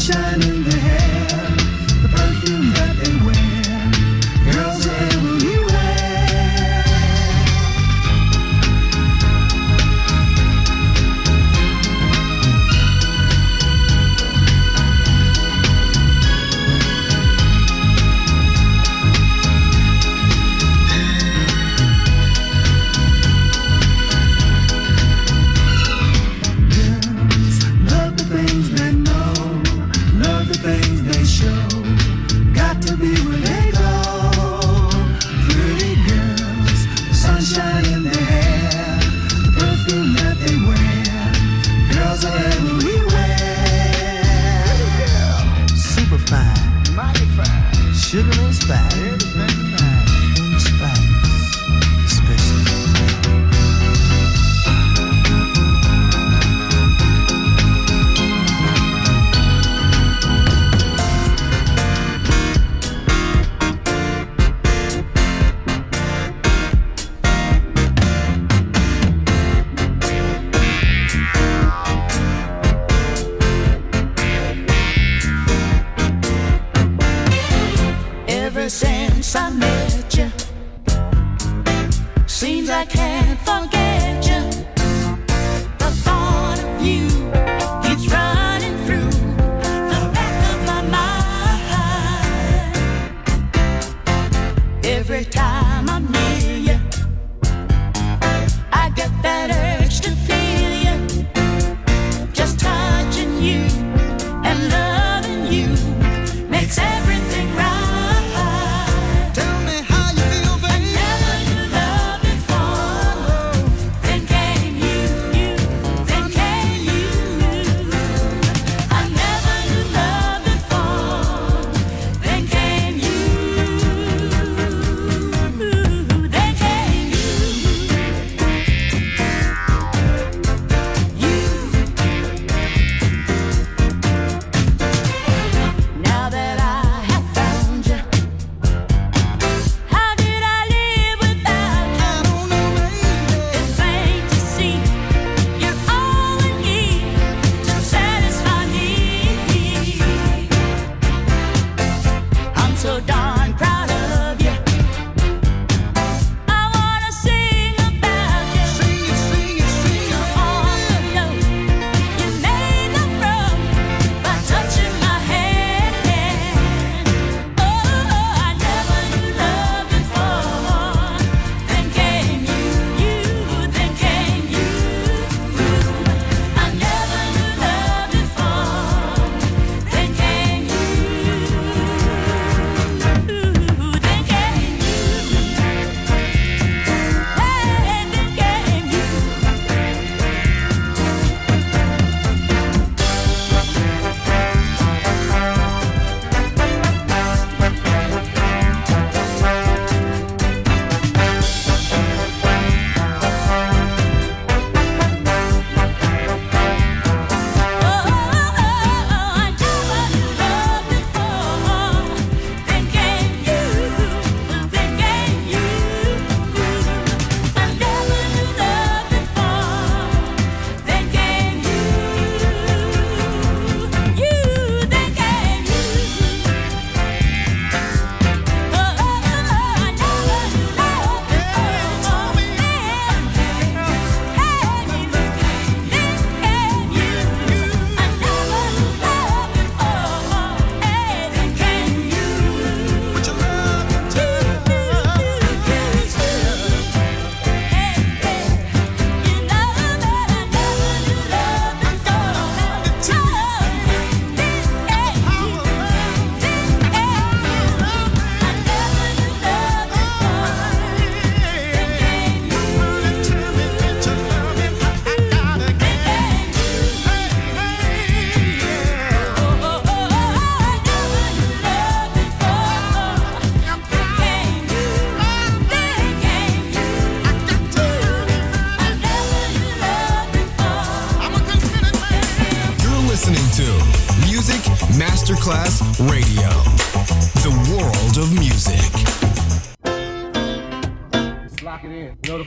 shining.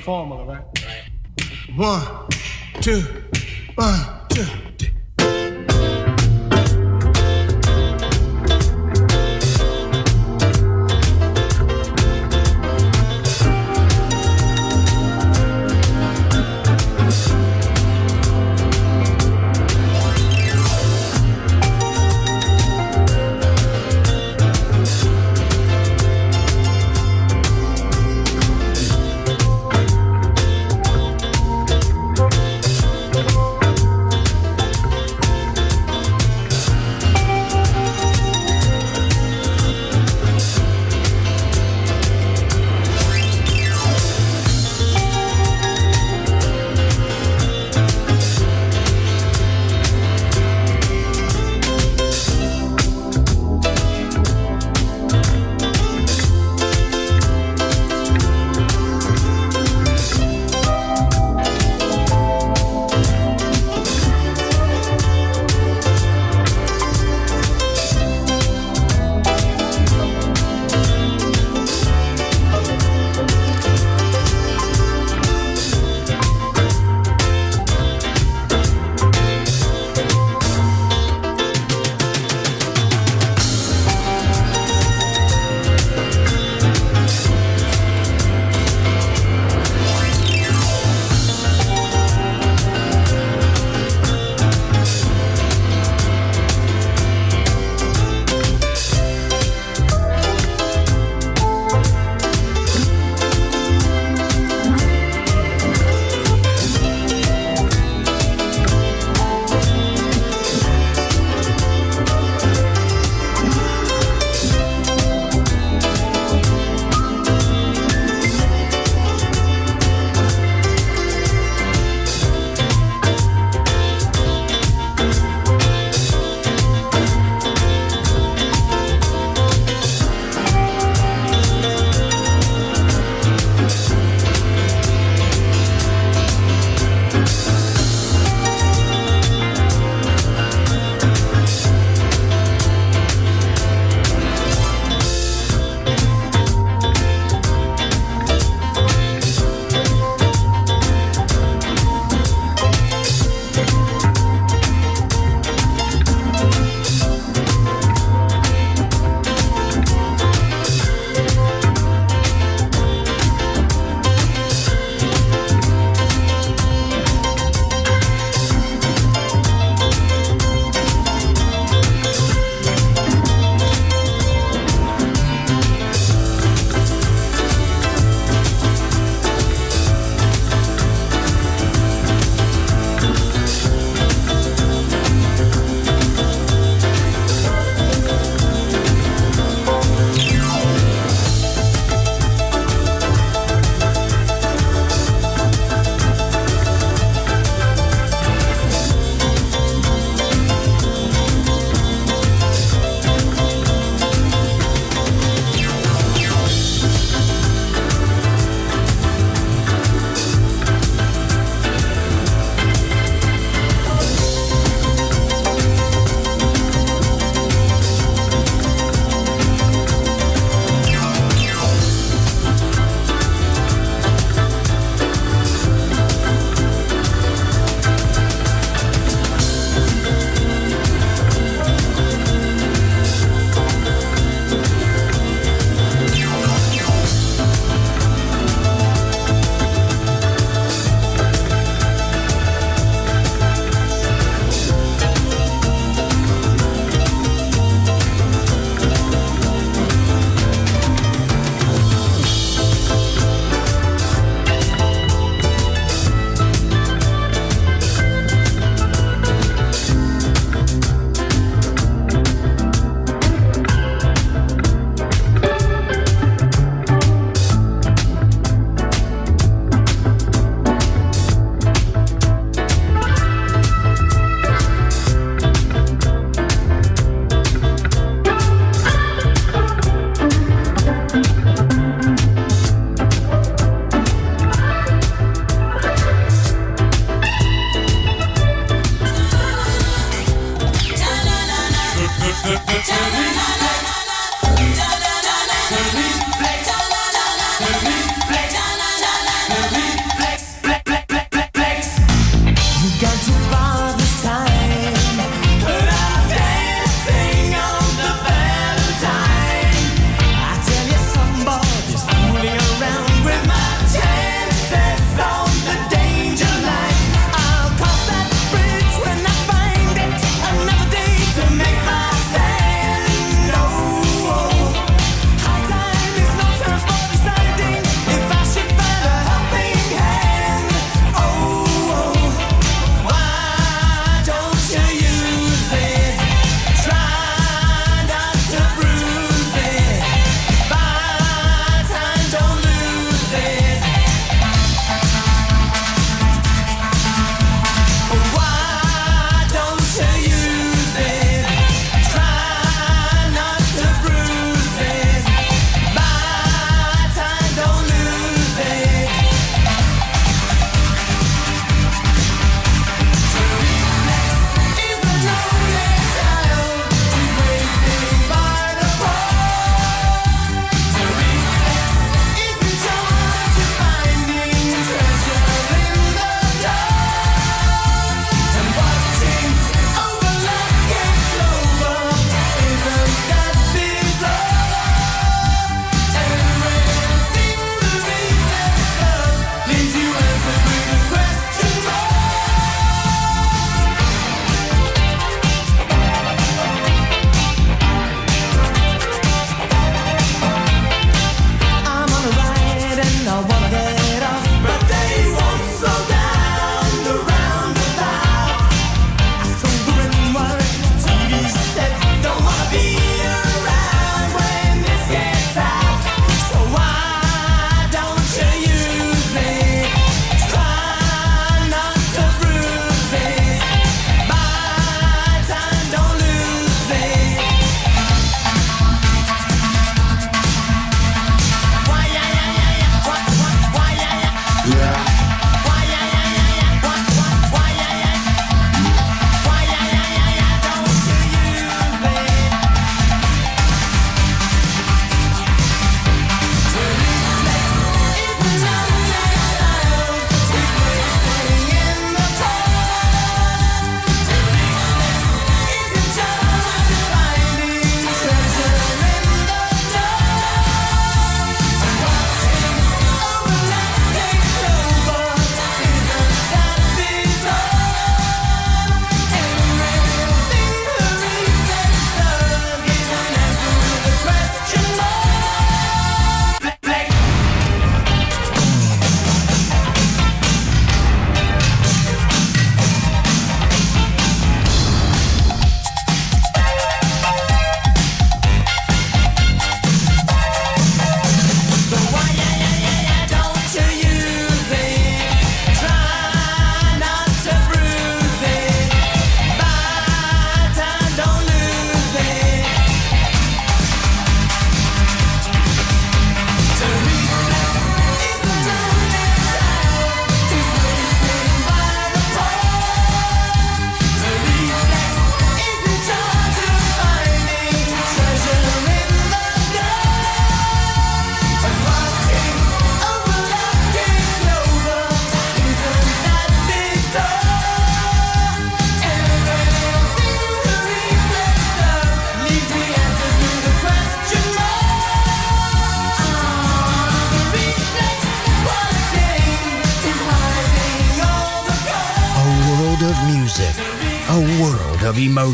Formula, right?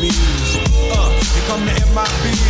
MIBs. Uh, here come the MIBs.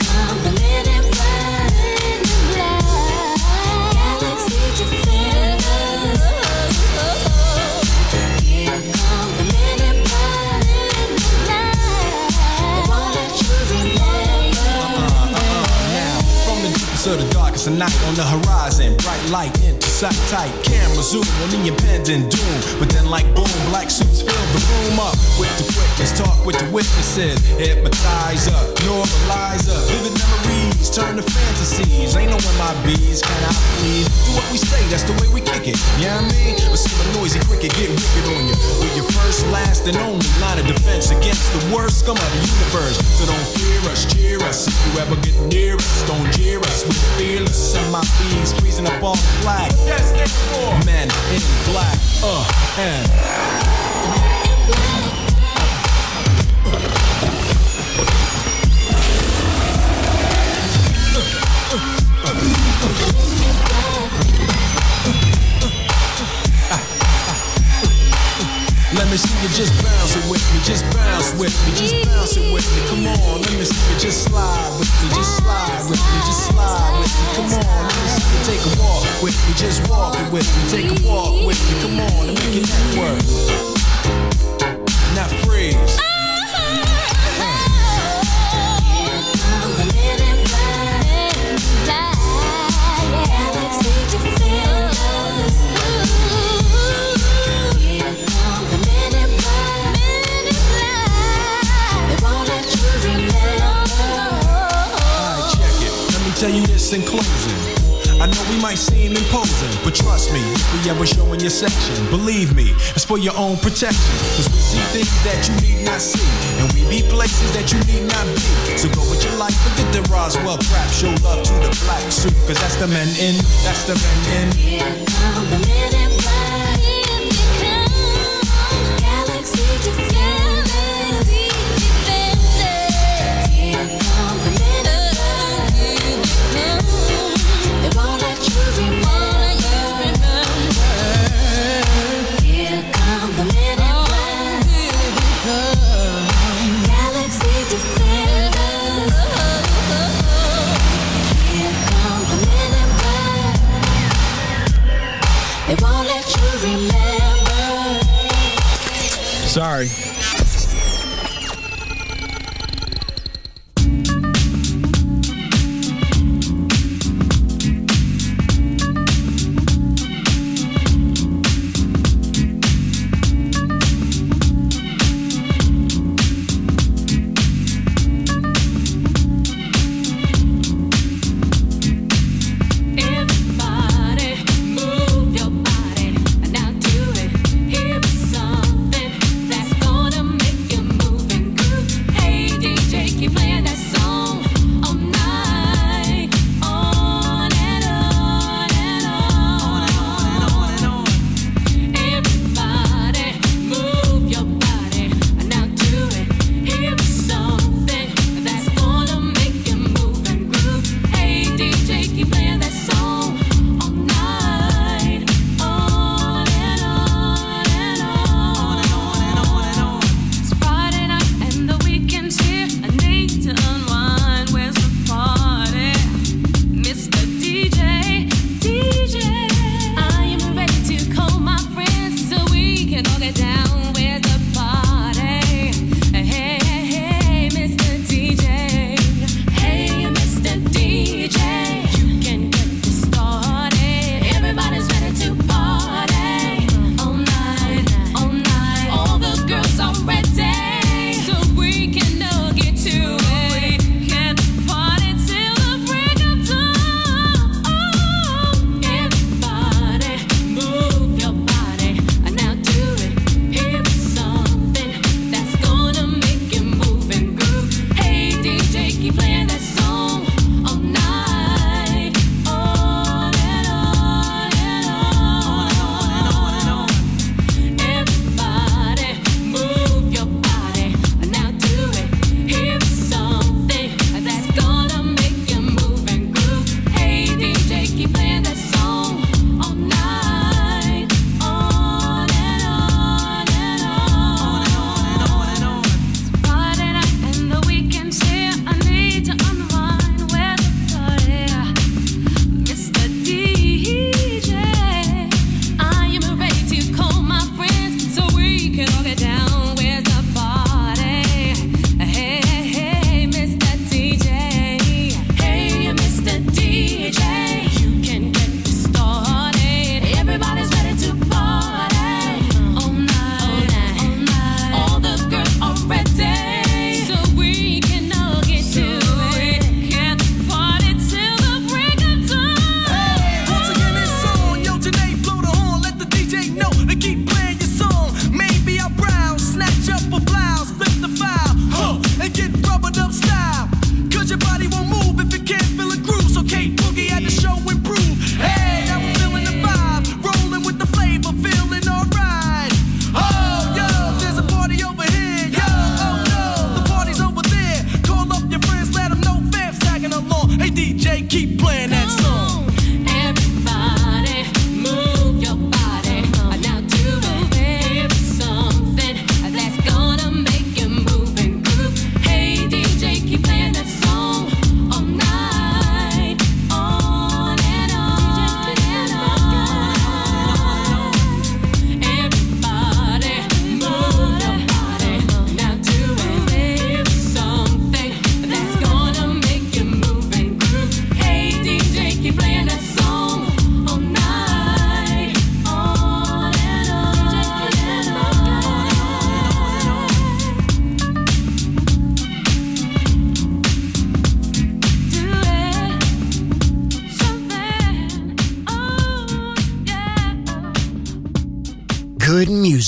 Night on the horizon, bright light into sight tight. Camera zoom on the impending doom. But then, like boom, black suits fill the room up with the quickness. Talk with the witnesses, hypnotize up, normalize up. Vivid memories turn to fantasies. Ain't no MIBs, can I please? Do what we say, that's the way we kick it. Yeah, you know I mean? But see a noisy cricket get wicked on you. We're your first, last, and only line of defense against the worst scum of the universe. So don't fear us, cheer us. If you ever get near us, don't jeer us. We're fearless. MIBs freezing up all the flag. They for men in black. Uh, and. Me see you just bounce it with me, just bounce with me, just bounce it with me. Come on, let me see you just slide with me, just slide with me, just slide with me. Come on, let me see you take a walk with me, just walk it with me, take a walk with me. Come on, and make it network. Now freeze. In closing. I know we might seem imposing, but trust me, we ever showing your section, believe me, it's for your own protection. Cause we see things that you need not see, and we be places that you need not be. So go with your life, forget the Roswell crap, show love to the black suit, cause that's the men in, that's the men in. They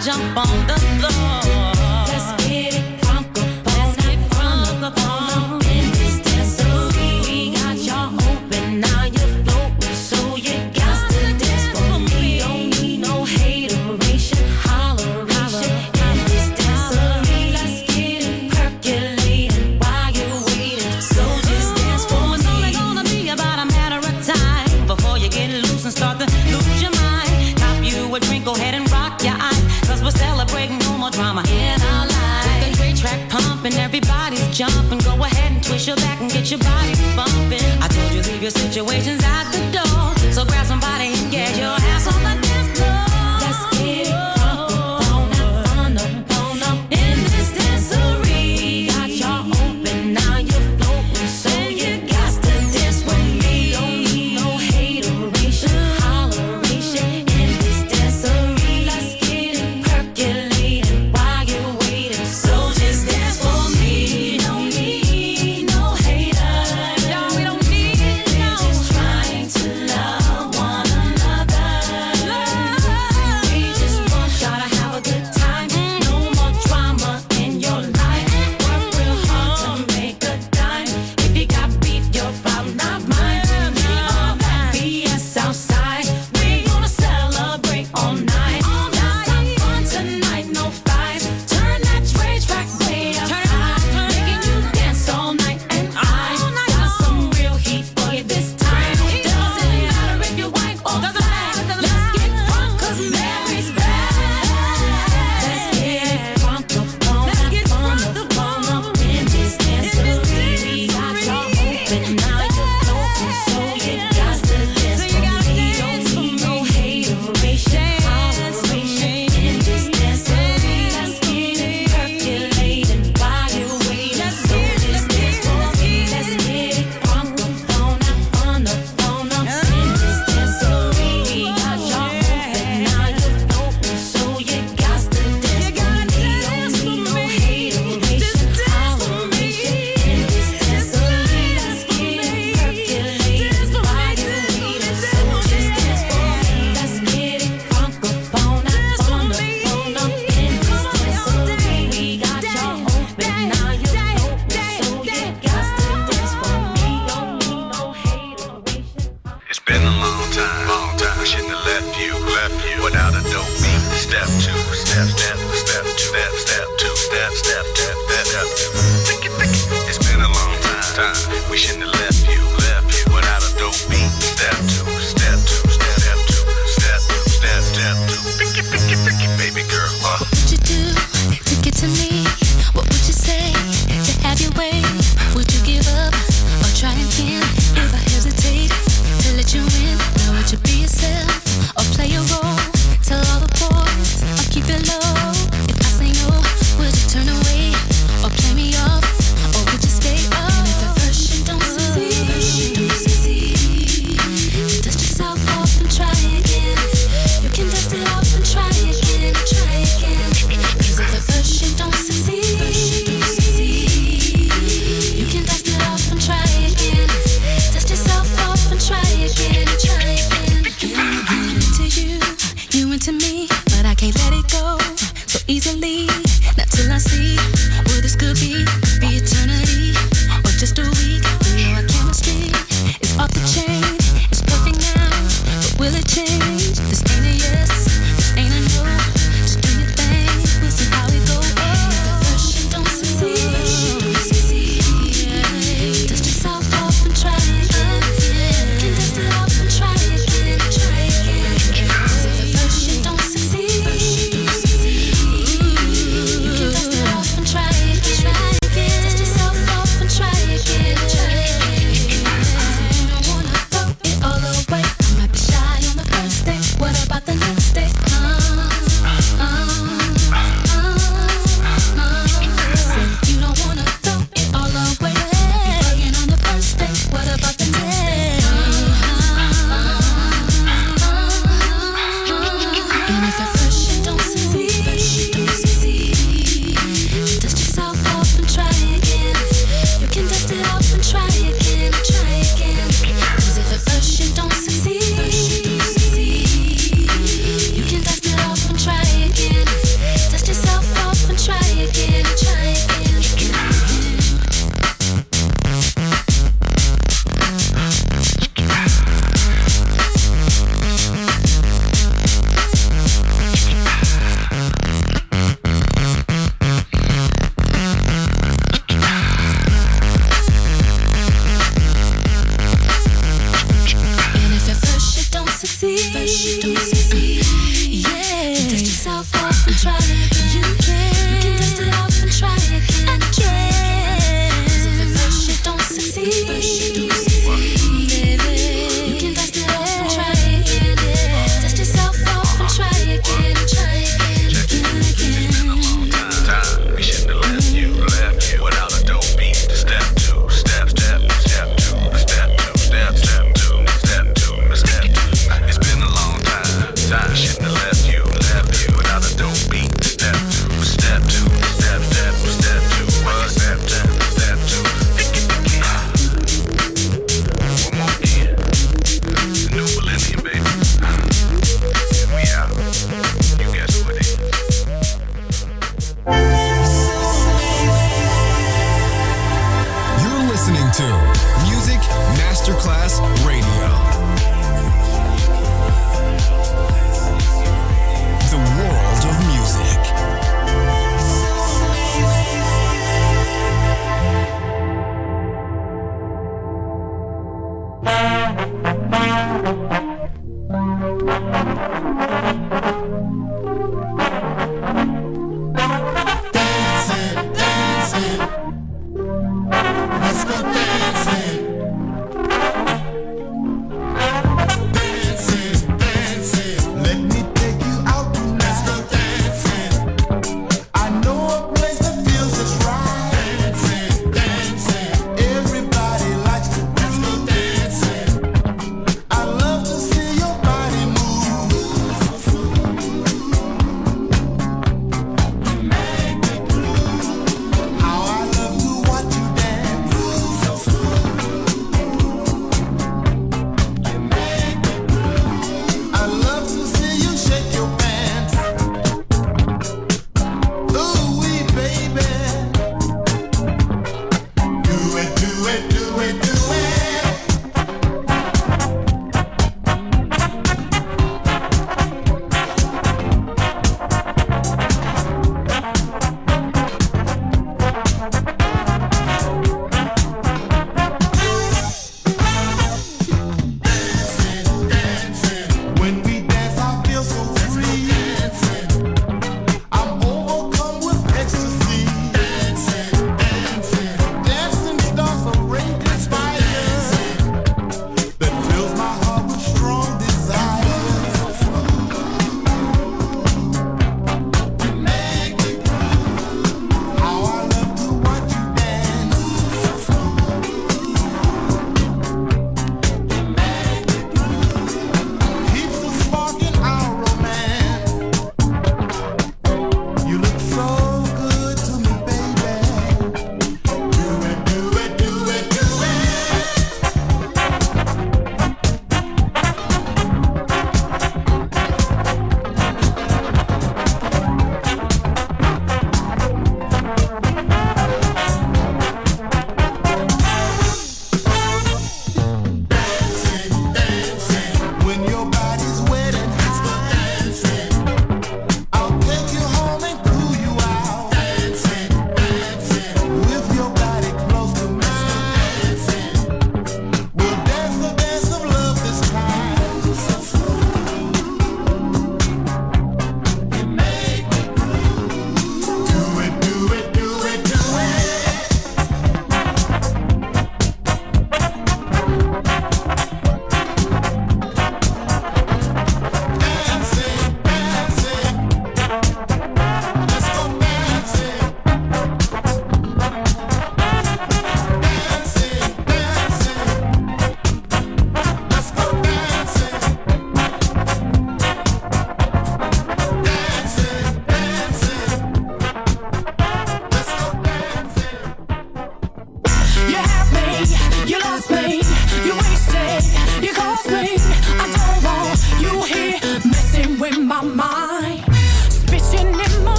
jump on the